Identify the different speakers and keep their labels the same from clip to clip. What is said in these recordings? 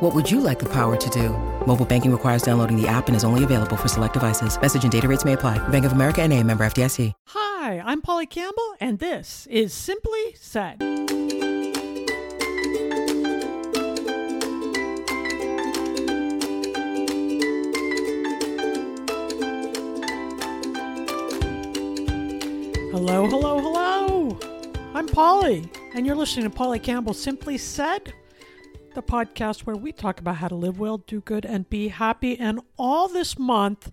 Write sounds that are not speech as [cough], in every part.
Speaker 1: What would you like the power to do? Mobile banking requires downloading the app and is only available for select devices. Message and data rates may apply. Bank of America and a member FDIC.
Speaker 2: Hi, I'm Polly Campbell, and this is Simply Said. Hello, hello, hello. I'm Polly, and you're listening to Polly Campbell Simply Said, the podcast where we talk about how to live well, do good, and be happy. And all this month,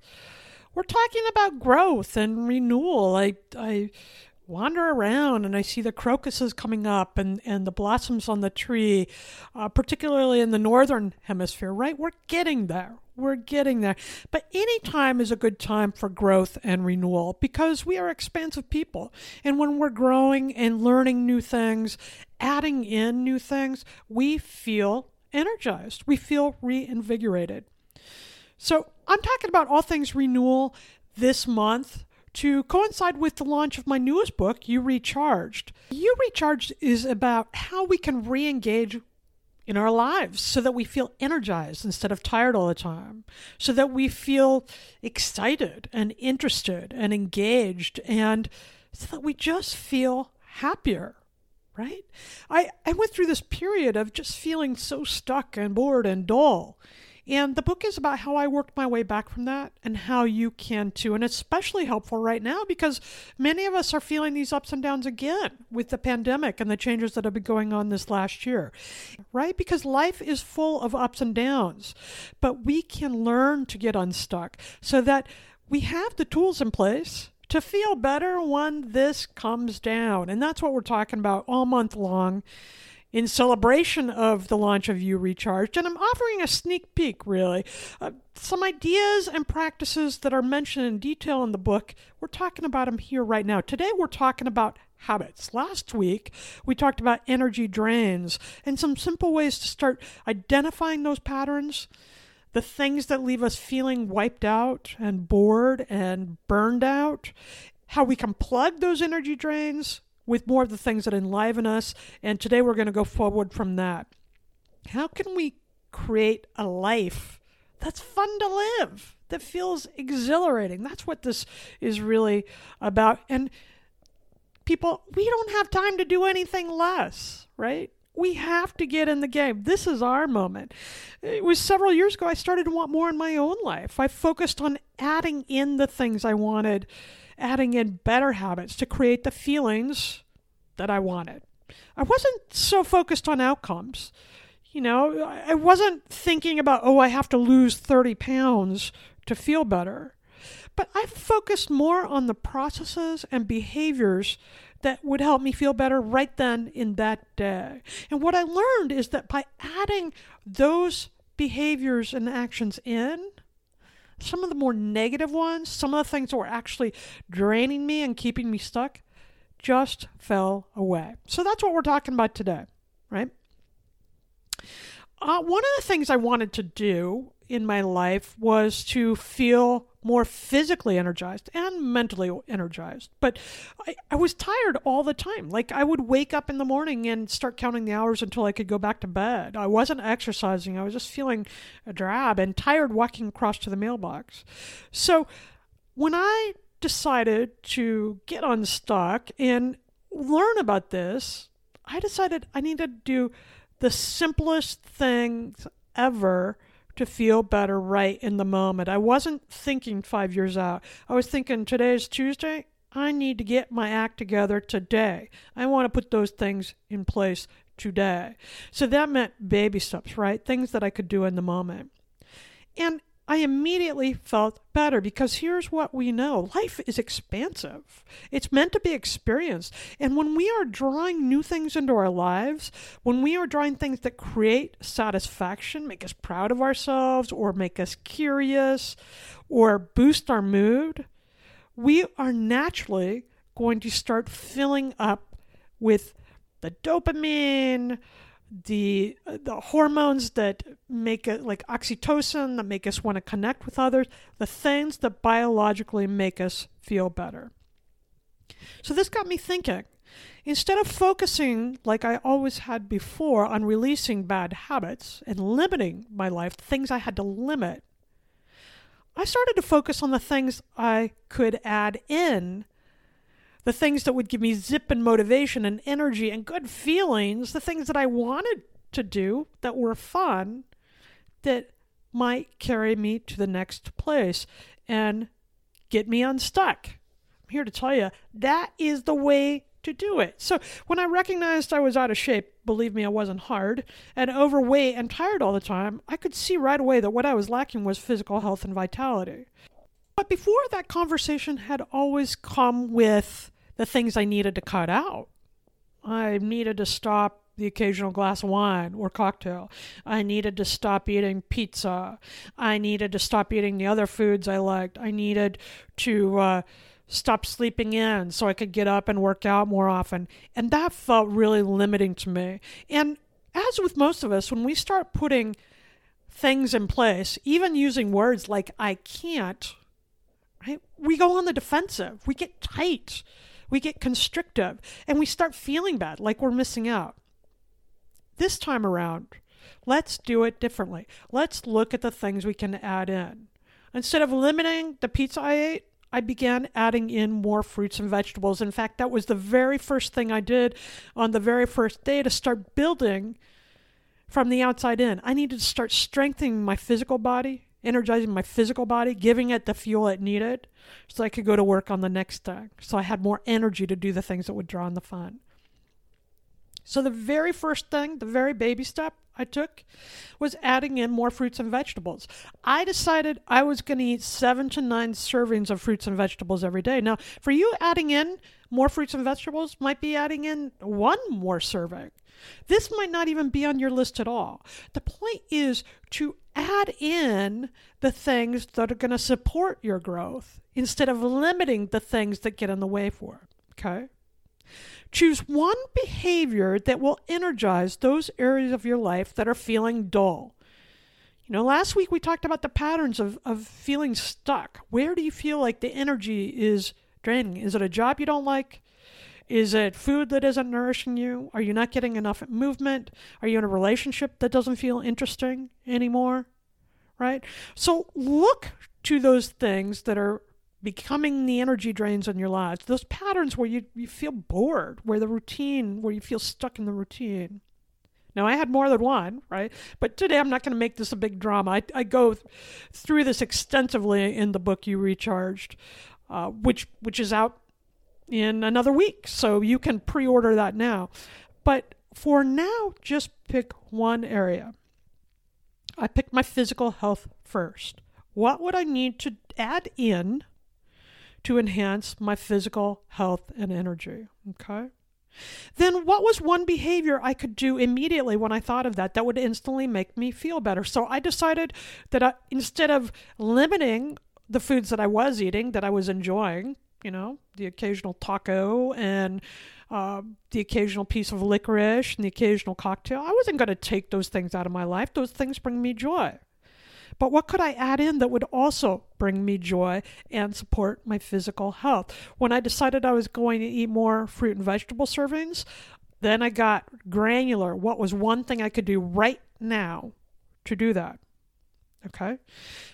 Speaker 2: we're talking about growth and renewal. I, I wander around and I see the crocuses coming up and, and the blossoms on the tree, uh, particularly in the northern hemisphere, right? We're getting there. We're getting there. But any time is a good time for growth and renewal because we are expansive people. And when we're growing and learning new things, adding in new things, we feel energized. We feel reinvigorated. So I'm talking about all things renewal this month to coincide with the launch of my newest book, You Recharged. You Recharged is about how we can re engage in our lives so that we feel energized instead of tired all the time, so that we feel excited and interested and engaged, and so that we just feel happier. Right? I, I went through this period of just feeling so stuck and bored and dull. And the book is about how I worked my way back from that and how you can too. And especially helpful right now because many of us are feeling these ups and downs again with the pandemic and the changes that have been going on this last year, right? Because life is full of ups and downs, but we can learn to get unstuck so that we have the tools in place to feel better when this comes down. And that's what we're talking about all month long in celebration of the launch of You Recharged, and I'm offering a sneak peek, really. Uh, some ideas and practices that are mentioned in detail in the book. We're talking about them here right now. Today, we're talking about habits. Last week, we talked about energy drains and some simple ways to start identifying those patterns. The things that leave us feeling wiped out and bored and burned out, how we can plug those energy drains with more of the things that enliven us. And today we're going to go forward from that. How can we create a life that's fun to live, that feels exhilarating? That's what this is really about. And people, we don't have time to do anything less, right? We have to get in the game. This is our moment. It was several years ago I started to want more in my own life. I focused on adding in the things I wanted adding in better habits to create the feelings that I wanted. I wasn't so focused on outcomes. You know, I wasn't thinking about, oh, I have to lose 30 pounds to feel better. But I focused more on the processes and behaviors that would help me feel better right then in that day. And what I learned is that by adding those behaviors and actions in, some of the more negative ones, some of the things that were actually draining me and keeping me stuck, just fell away. So that's what we're talking about today, right? Uh, one of the things I wanted to do in my life was to feel more physically energized and mentally energized. But I, I was tired all the time. Like I would wake up in the morning and start counting the hours until I could go back to bed. I wasn't exercising. I was just feeling drab and tired walking across to the mailbox. So when I decided to get unstuck and learn about this, I decided I needed to do the simplest things ever to feel better right in the moment. I wasn't thinking five years out. I was thinking today's Tuesday. I need to get my act together today. I want to put those things in place today. So that meant baby steps, right? Things that I could do in the moment. And I immediately felt better because here's what we know life is expansive. It's meant to be experienced. And when we are drawing new things into our lives, when we are drawing things that create satisfaction, make us proud of ourselves, or make us curious, or boost our mood, we are naturally going to start filling up with the dopamine, the the hormones that make it like oxytocin that make us want to connect with others, the things that biologically make us feel better. So this got me thinking. Instead of focusing like I always had before on releasing bad habits and limiting my life, things I had to limit, I started to focus on the things I could add in the things that would give me zip and motivation and energy and good feelings, the things that I wanted to do that were fun, that might carry me to the next place and get me unstuck. I'm here to tell you that is the way to do it. So when I recognized I was out of shape, believe me, I wasn't hard, and overweight and tired all the time, I could see right away that what I was lacking was physical health and vitality. But before that conversation had always come with the things I needed to cut out. I needed to stop the occasional glass of wine or cocktail. I needed to stop eating pizza. I needed to stop eating the other foods I liked. I needed to uh, stop sleeping in so I could get up and work out more often. And that felt really limiting to me. And as with most of us, when we start putting things in place, even using words like I can't, right, we go on the defensive. We get tight we get constrictive and we start feeling bad, like we're missing out. This time around, let's do it differently. Let's look at the things we can add in. Instead of limiting the pizza I ate, I began adding in more fruits and vegetables. In fact, that was the very first thing I did on the very first day to start building from the outside in. I needed to start strengthening my physical body energizing my physical body, giving it the fuel it needed so I could go to work on the next day. So I had more energy to do the things that would draw in the fun. So the very first thing, the very baby step I took was adding in more fruits and vegetables. I decided I was going to eat seven to nine servings of fruits and vegetables every day. Now, for you, adding in more fruits and vegetables might be adding in one more serving. This might not even be on your list at all. The point is to add in the things that are going to support your growth instead of limiting the things that get in the way for it. Okay? Choose one behavior that will energize those areas of your life that are feeling dull. You know, last week we talked about the patterns of, of feeling stuck. Where do you feel like the energy is draining? Is it a job you don't like? Is it food that isn't nourishing you? Are you not getting enough movement? Are you in a relationship that doesn't feel interesting anymore? Right? So look to those things that are becoming the energy drains in your lives, those patterns where you, you feel bored, where the routine, where you feel stuck in the routine. Now, I had more than one, right? But today I'm not going to make this a big drama. I, I go th- through this extensively in the book You Recharged, uh, which, which is out in another week. So you can pre order that now. But for now, just pick one area. I picked my physical health first. What would I need to add in to enhance my physical health and energy? Okay. Then, what was one behavior I could do immediately when I thought of that that would instantly make me feel better? So I decided that I, instead of limiting the foods that I was eating, that I was enjoying, you know, the occasional taco and uh, the occasional piece of licorice and the occasional cocktail. I wasn't going to take those things out of my life. Those things bring me joy. But what could I add in that would also bring me joy and support my physical health? When I decided I was going to eat more fruit and vegetable servings, then I got granular. What was one thing I could do right now to do that? Okay.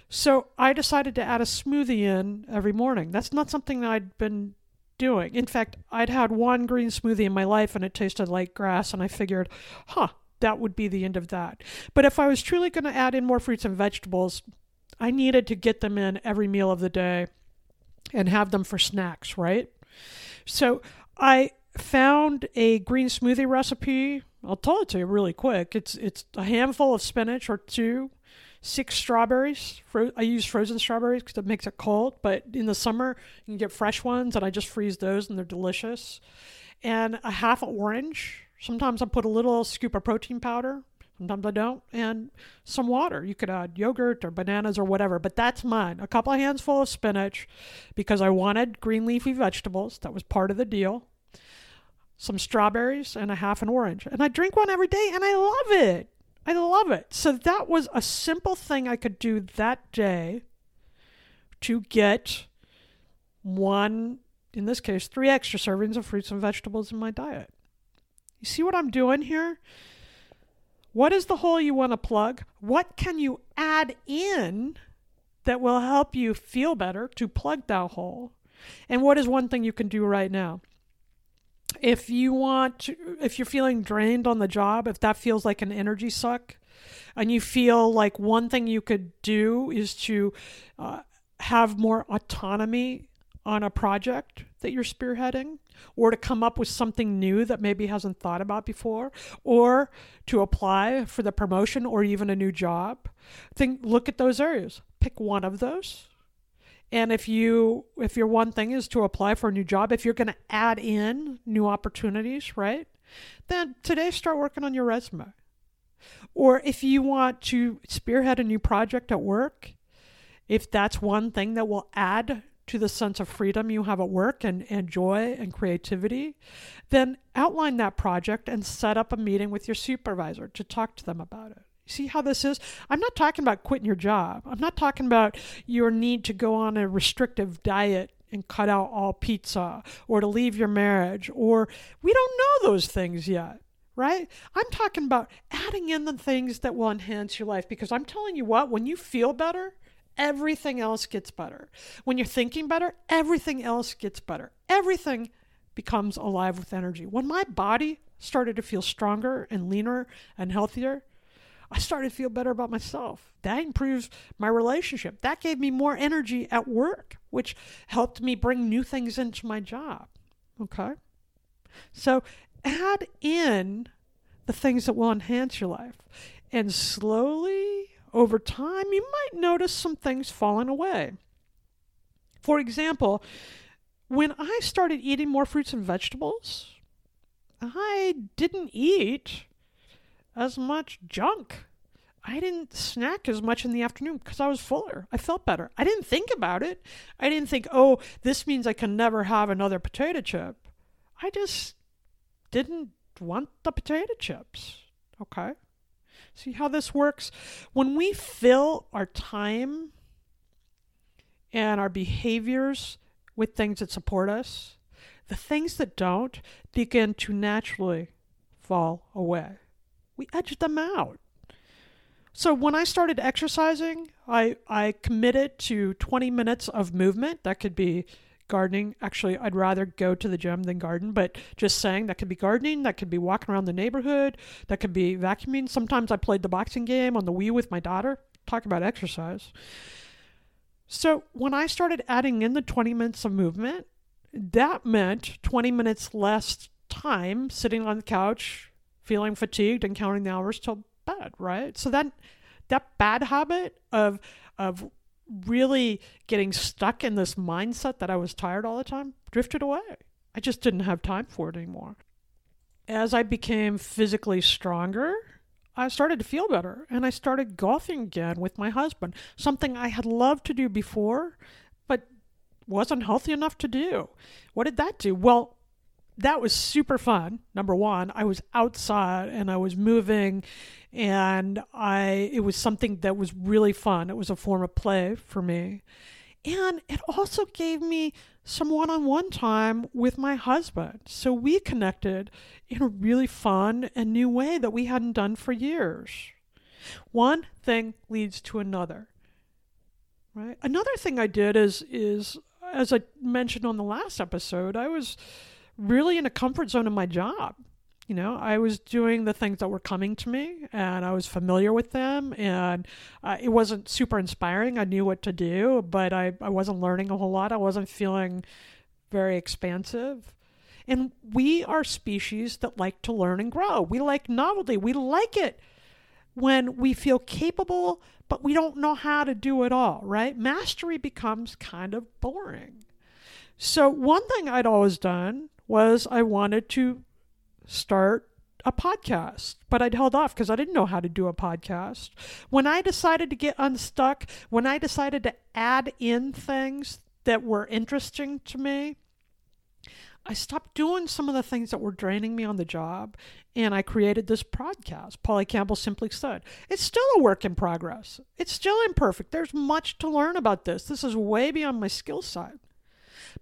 Speaker 2: So I decided to add a smoothie in every morning. That's not something I'd been doing. In fact, I'd had one green smoothie in my life and it tasted like grass, and I figured, huh, that would be the end of that. But if I was truly going to add in more fruits and vegetables, I needed to get them in every meal of the day and have them for snacks, right? So I found a green smoothie recipe. I'll tell it to you really quick. It's it's a handful of spinach or two, six strawberries. I use frozen strawberries because it makes it cold. But in the summer, you can get fresh ones, and I just freeze those, and they're delicious. And a half an orange. Sometimes I put a little scoop of protein powder. Sometimes I don't. And some water. You could add yogurt or bananas or whatever, but that's mine. A couple of hands full of spinach because I wanted green leafy vegetables. That was part of the deal. Some strawberries and a half an orange. And I drink one every day and I love it. I love it. So that was a simple thing I could do that day to get one, in this case, three extra servings of fruits and vegetables in my diet. You see what I'm doing here? What is the hole you want to plug? What can you add in that will help you feel better to plug that hole? And what is one thing you can do right now? If you want if you're feeling drained on the job, if that feels like an energy suck, and you feel like one thing you could do is to uh, have more autonomy on a project that you're spearheading, or to come up with something new that maybe hasn't thought about before, or to apply for the promotion or even a new job, think look at those areas. Pick one of those. And if you if your one thing is to apply for a new job, if you're going to add in new opportunities, right? Then today start working on your resume. Or if you want to spearhead a new project at work, if that's one thing that will add to the sense of freedom you have at work and, and joy and creativity, then outline that project and set up a meeting with your supervisor to talk to them about it. See how this is? I'm not talking about quitting your job. I'm not talking about your need to go on a restrictive diet and cut out all pizza or to leave your marriage or we don't know those things yet right? I'm talking about adding in the things that will enhance your life because I'm telling you what, when you feel better, everything else gets better. When you're thinking better, everything else gets better. Everything becomes alive with energy. When my body started to feel stronger and leaner and healthier, I started to feel better about myself. That improves my relationship. That gave me more energy at work, which helped me bring new things into my job. Okay? So add in the things that will enhance your life. And slowly over time, you might notice some things falling away. For example, when I started eating more fruits and vegetables, I didn't eat as much junk. I didn't snack as much in the afternoon because I was fuller. I felt better. I didn't think about it. I didn't think, oh, this means I can never have another potato chip. I just didn't want the potato chips. Okay. See how this works? When we fill our time and our behaviors with things that support us, the things that don't begin to naturally fall away. We edged them out. So when I started exercising, I, I committed to 20 minutes of movement. That could be gardening. Actually, I'd rather go to the gym than garden, but just saying that could be gardening, that could be walking around the neighborhood, that could be vacuuming. Sometimes I played the boxing game on the Wii with my daughter. Talk about exercise. So when I started adding in the 20 minutes of movement, that meant 20 minutes less time sitting on the couch, feeling fatigued and counting the hours till bed, right? So that that bad habit of of really getting stuck in this mindset that I was tired all the time drifted away. I just didn't have time for it anymore. As I became physically stronger, I started to feel better and I started golfing again with my husband, something I had loved to do before, but wasn't healthy enough to do. What did that do? Well, that was super fun. Number one, I was outside and I was moving and I it was something that was really fun. It was a form of play for me. And it also gave me some one-on-one time with my husband. So we connected in a really fun and new way that we hadn't done for years. One thing leads to another. Right? Another thing I did is is as I mentioned on the last episode, I was really in a comfort zone in my job. You know, I was doing the things that were coming to me and I was familiar with them and uh, it wasn't super inspiring. I knew what to do, but I, I wasn't learning a whole lot. I wasn't feeling very expansive. And we are species that like to learn and grow. We like novelty. We like it when we feel capable, but we don't know how to do it all, right? Mastery becomes kind of boring. So, one thing I'd always done was I wanted to start a podcast, but I'd held off because I didn't know how to do a podcast. When I decided to get unstuck, when I decided to add in things that were interesting to me, I stopped doing some of the things that were draining me on the job and I created this podcast, Polly Campbell Simply Said. It's still a work in progress. It's still imperfect. There's much to learn about this. This is way beyond my skill set.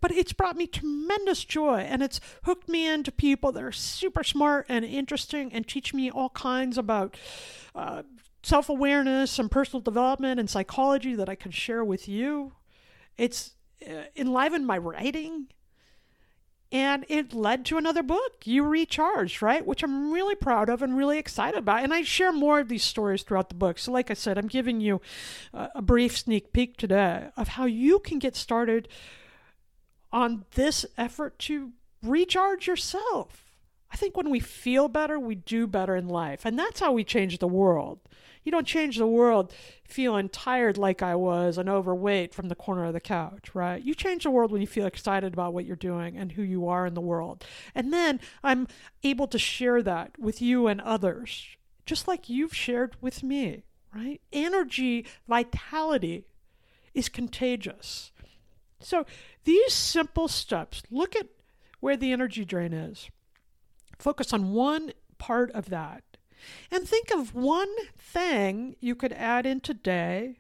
Speaker 2: But it's brought me tremendous joy and it's hooked me into people that are super smart and interesting and teach me all kinds about uh, self awareness and personal development and psychology that I can share with you. It's uh, enlivened my writing and it led to another book, You Recharged, right? Which I'm really proud of and really excited about. And I share more of these stories throughout the book. So, like I said, I'm giving you a brief sneak peek today of how you can get started on this effort to recharge yourself. I think when we feel better, we do better in life. And that's how we change the world. You don't change the world feeling tired like I was and overweight from the corner of the couch, right? You change the world when you feel excited about what you're doing and who you are in the world. And then I'm able to share that with you and others, just like you've shared with me, right? Energy, vitality is contagious. So these simple steps, look at where the energy drain is. Focus on one part of that and think of one thing you could add in today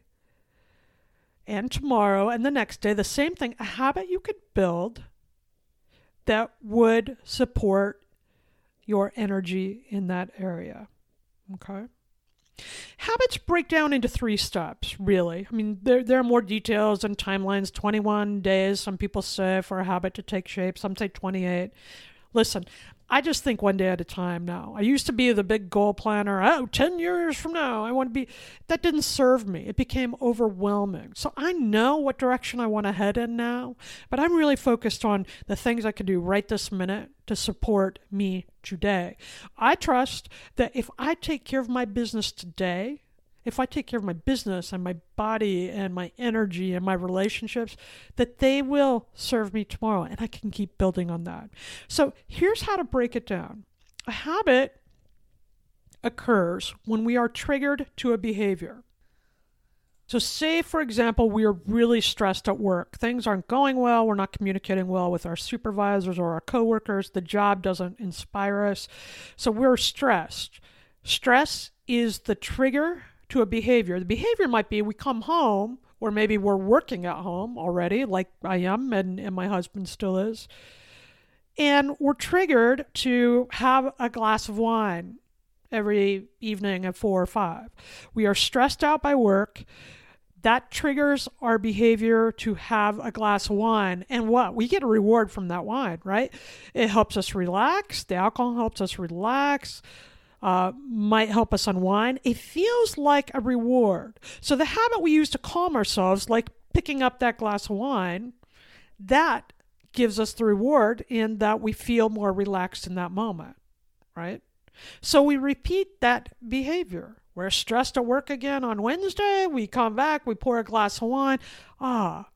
Speaker 2: and tomorrow and the next day, the same thing, a habit you could build that would support your energy in that area. Okay? Habits break down into three steps, really. I mean, there, there are more details and timelines 21 days, some people say, for a habit to take shape, some say 28. Listen, I just think one day at a time now. I used to be the big goal planner. Oh, 10 years from now, I want to be. That didn't serve me. It became overwhelming. So I know what direction I want to head in now, but I'm really focused on the things I can do right this minute to support me today. I trust that if I take care of my business today, if I take care of my business and my body and my energy and my relationships, that they will serve me tomorrow and I can keep building on that. So here's how to break it down a habit occurs when we are triggered to a behavior. So, say, for example, we are really stressed at work. Things aren't going well. We're not communicating well with our supervisors or our coworkers. The job doesn't inspire us. So, we're stressed. Stress is the trigger to a behavior. The behavior might be we come home, or maybe we're working at home already, like I am, and, and my husband still is. And we're triggered to have a glass of wine every evening at four or five. We are stressed out by work. That triggers our behavior to have a glass of wine. And what? We get a reward from that wine, right? It helps us relax. The alcohol helps us relax uh, might help us unwind. It feels like a reward. So the habit we use to calm ourselves, like picking up that glass of wine, that gives us the reward in that we feel more relaxed in that moment, right? So we repeat that behavior. We're stressed at work again on Wednesday. We come back, we pour a glass of wine. Ah.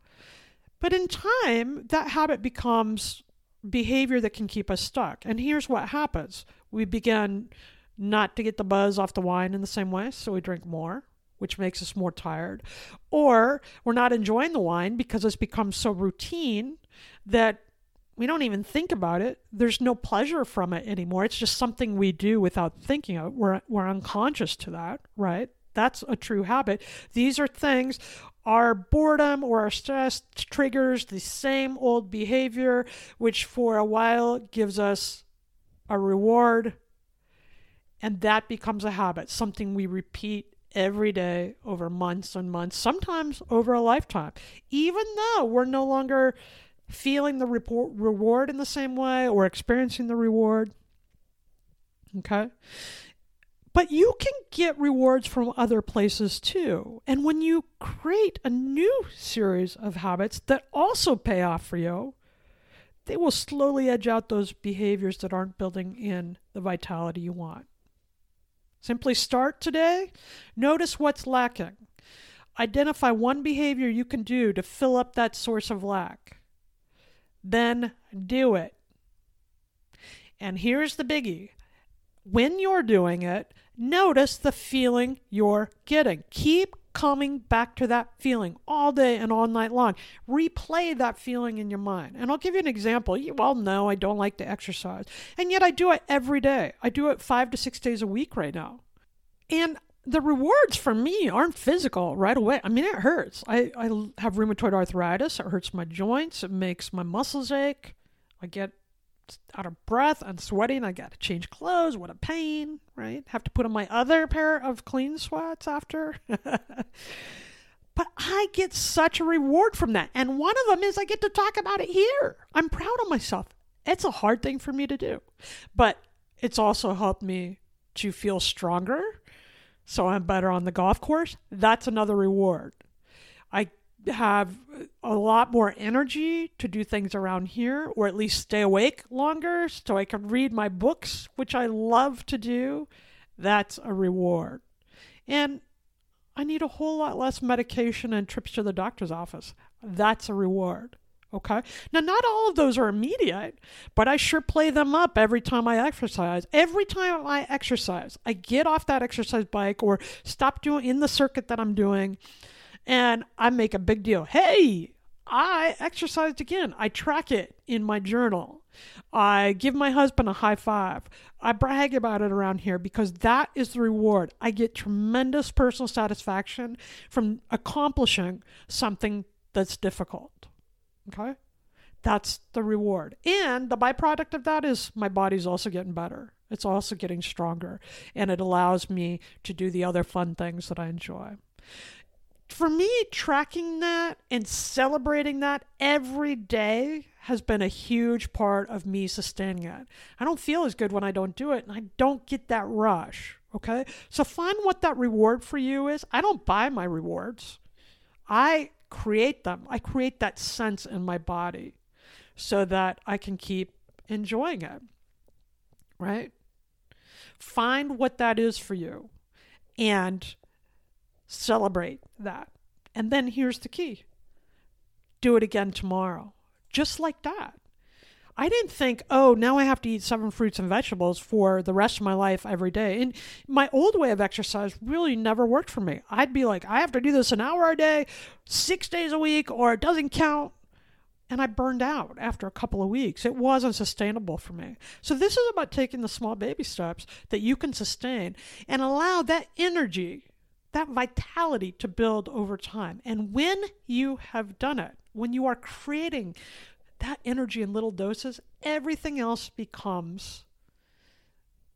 Speaker 2: But in time, that habit becomes behavior that can keep us stuck. And here's what happens we begin not to get the buzz off the wine in the same way, so we drink more, which makes us more tired. Or we're not enjoying the wine because it's become so routine that we don't even think about it. There's no pleasure from it anymore. It's just something we do without thinking of it. We're, we're unconscious to that, right? That's a true habit. These are things our boredom or our stress triggers the same old behavior, which for a while gives us a reward and that becomes a habit, something we repeat every day over months and months, sometimes over a lifetime, even though we're no longer feeling the report, reward in the same way or experiencing the reward. Okay? But you can get rewards from other places too. And when you create a new series of habits that also pay off for you, they will slowly edge out those behaviors that aren't building in the vitality you want. Simply start today. Notice what's lacking. Identify one behavior you can do to fill up that source of lack. Then do it. And here's the biggie when you're doing it, notice the feeling you're getting. Keep coming back to that feeling all day and all night long. Replay that feeling in your mind. And I'll give you an example. You all know I don't like to exercise, and yet I do it every day. I do it five to six days a week right now. And the rewards for me aren't physical right away. I mean, it hurts. I, I have rheumatoid arthritis. It hurts my joints. It makes my muscles ache. I get out of breath and sweating. I got to change clothes. What a pain, right? Have to put on my other pair of clean sweats after. [laughs] but I get such a reward from that. And one of them is I get to talk about it here. I'm proud of myself. It's a hard thing for me to do, but it's also helped me to feel stronger. So I'm better on the golf course. That's another reward. Have a lot more energy to do things around here, or at least stay awake longer so I can read my books, which I love to do, that's a reward. And I need a whole lot less medication and trips to the doctor's office. That's a reward. Okay. Now, not all of those are immediate, but I sure play them up every time I exercise. Every time I exercise, I get off that exercise bike or stop doing in the circuit that I'm doing and I make a big deal. Hey, I exercised again. I track it in my journal. I give my husband a high five. I brag about it around here because that is the reward. I get tremendous personal satisfaction from accomplishing something that's difficult. Okay? That's the reward. And the byproduct of that is my body's also getting better. It's also getting stronger. And it allows me to do the other fun things that I enjoy for me, tracking that and celebrating that every day has been a huge part of me sustaining it. I don't feel as good when I don't do it, and I don't get that rush. Okay? So find what that reward for you is. I don't buy my rewards, I create them. I create that sense in my body so that I can keep enjoying it. Right? Find what that is for you and Celebrate that. And then here's the key do it again tomorrow. Just like that. I didn't think, oh, now I have to eat seven fruits and vegetables for the rest of my life every day. And my old way of exercise really never worked for me. I'd be like, I have to do this an hour a day, six days a week, or it doesn't count. And I burned out after a couple of weeks. It wasn't sustainable for me. So, this is about taking the small baby steps that you can sustain and allow that energy that vitality to build over time. And when you have done it, when you are creating that energy in little doses, everything else becomes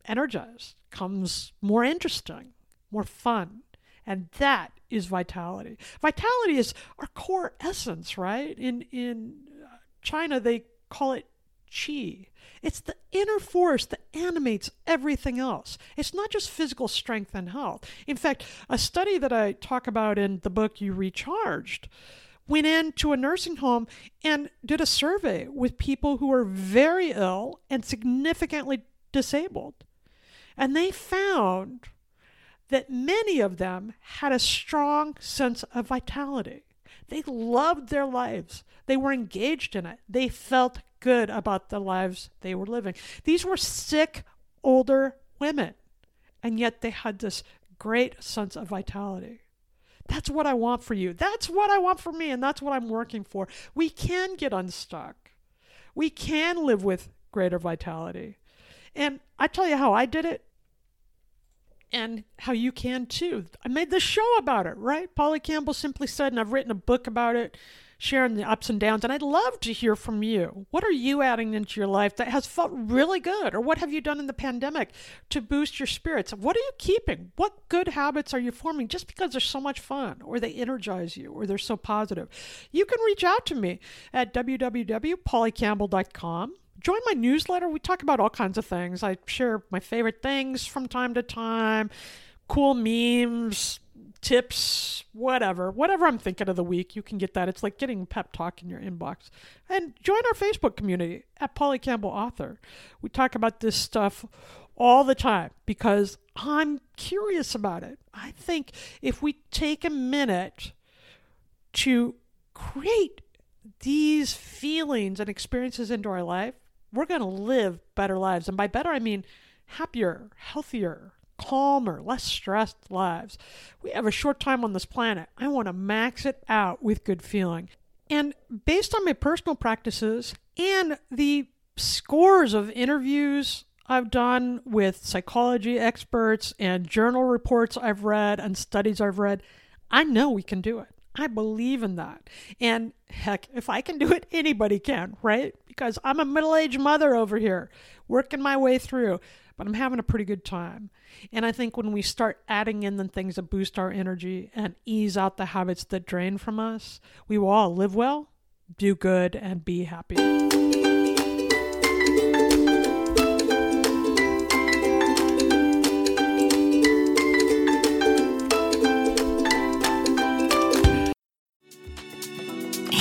Speaker 2: energized, comes more interesting, more fun. And that is vitality. Vitality is our core essence, right? In in uh, China they call it chi. It's the inner force that animates everything else. It's not just physical strength and health. In fact, a study that I talk about in the book You Recharged went into a nursing home and did a survey with people who were very ill and significantly disabled. And they found that many of them had a strong sense of vitality. They loved their lives. They were engaged in it. They felt good about the lives they were living. These were sick, older women, and yet they had this great sense of vitality. That's what I want for you. That's what I want for me, and that's what I'm working for. We can get unstuck. We can live with greater vitality. And I tell you how I did it and how you can too. I made this show about it, right? Polly Campbell simply said, and I've written a book about it sharing the ups and downs. And I'd love to hear from you. What are you adding into your life that has felt really good? Or what have you done in the pandemic to boost your spirits? What are you keeping? What good habits are you forming just because they're so much fun or they energize you or they're so positive? You can reach out to me at www.pollycampbell.com join my newsletter. We talk about all kinds of things. I share my favorite things from time to time, cool memes, tips, whatever, whatever I'm thinking of the week, you can get that. It's like getting pep talk in your inbox. And join our Facebook community at Polly Campbell Author. We talk about this stuff all the time because I'm curious about it. I think if we take a minute to create these feelings and experiences into our life, we're going to live better lives. And by better, I mean happier, healthier, calmer, less stressed lives. We have a short time on this planet. I want to max it out with good feeling. And based on my personal practices and the scores of interviews I've done with psychology experts and journal reports I've read and studies I've read, I know we can do it. I believe in that. And heck, if I can do it, anybody can, right? Because I'm a middle aged mother over here, working my way through, but I'm having a pretty good time. And I think when we start adding in the things that boost our energy and ease out the habits that drain from us, we will all live well, do good, and be happy.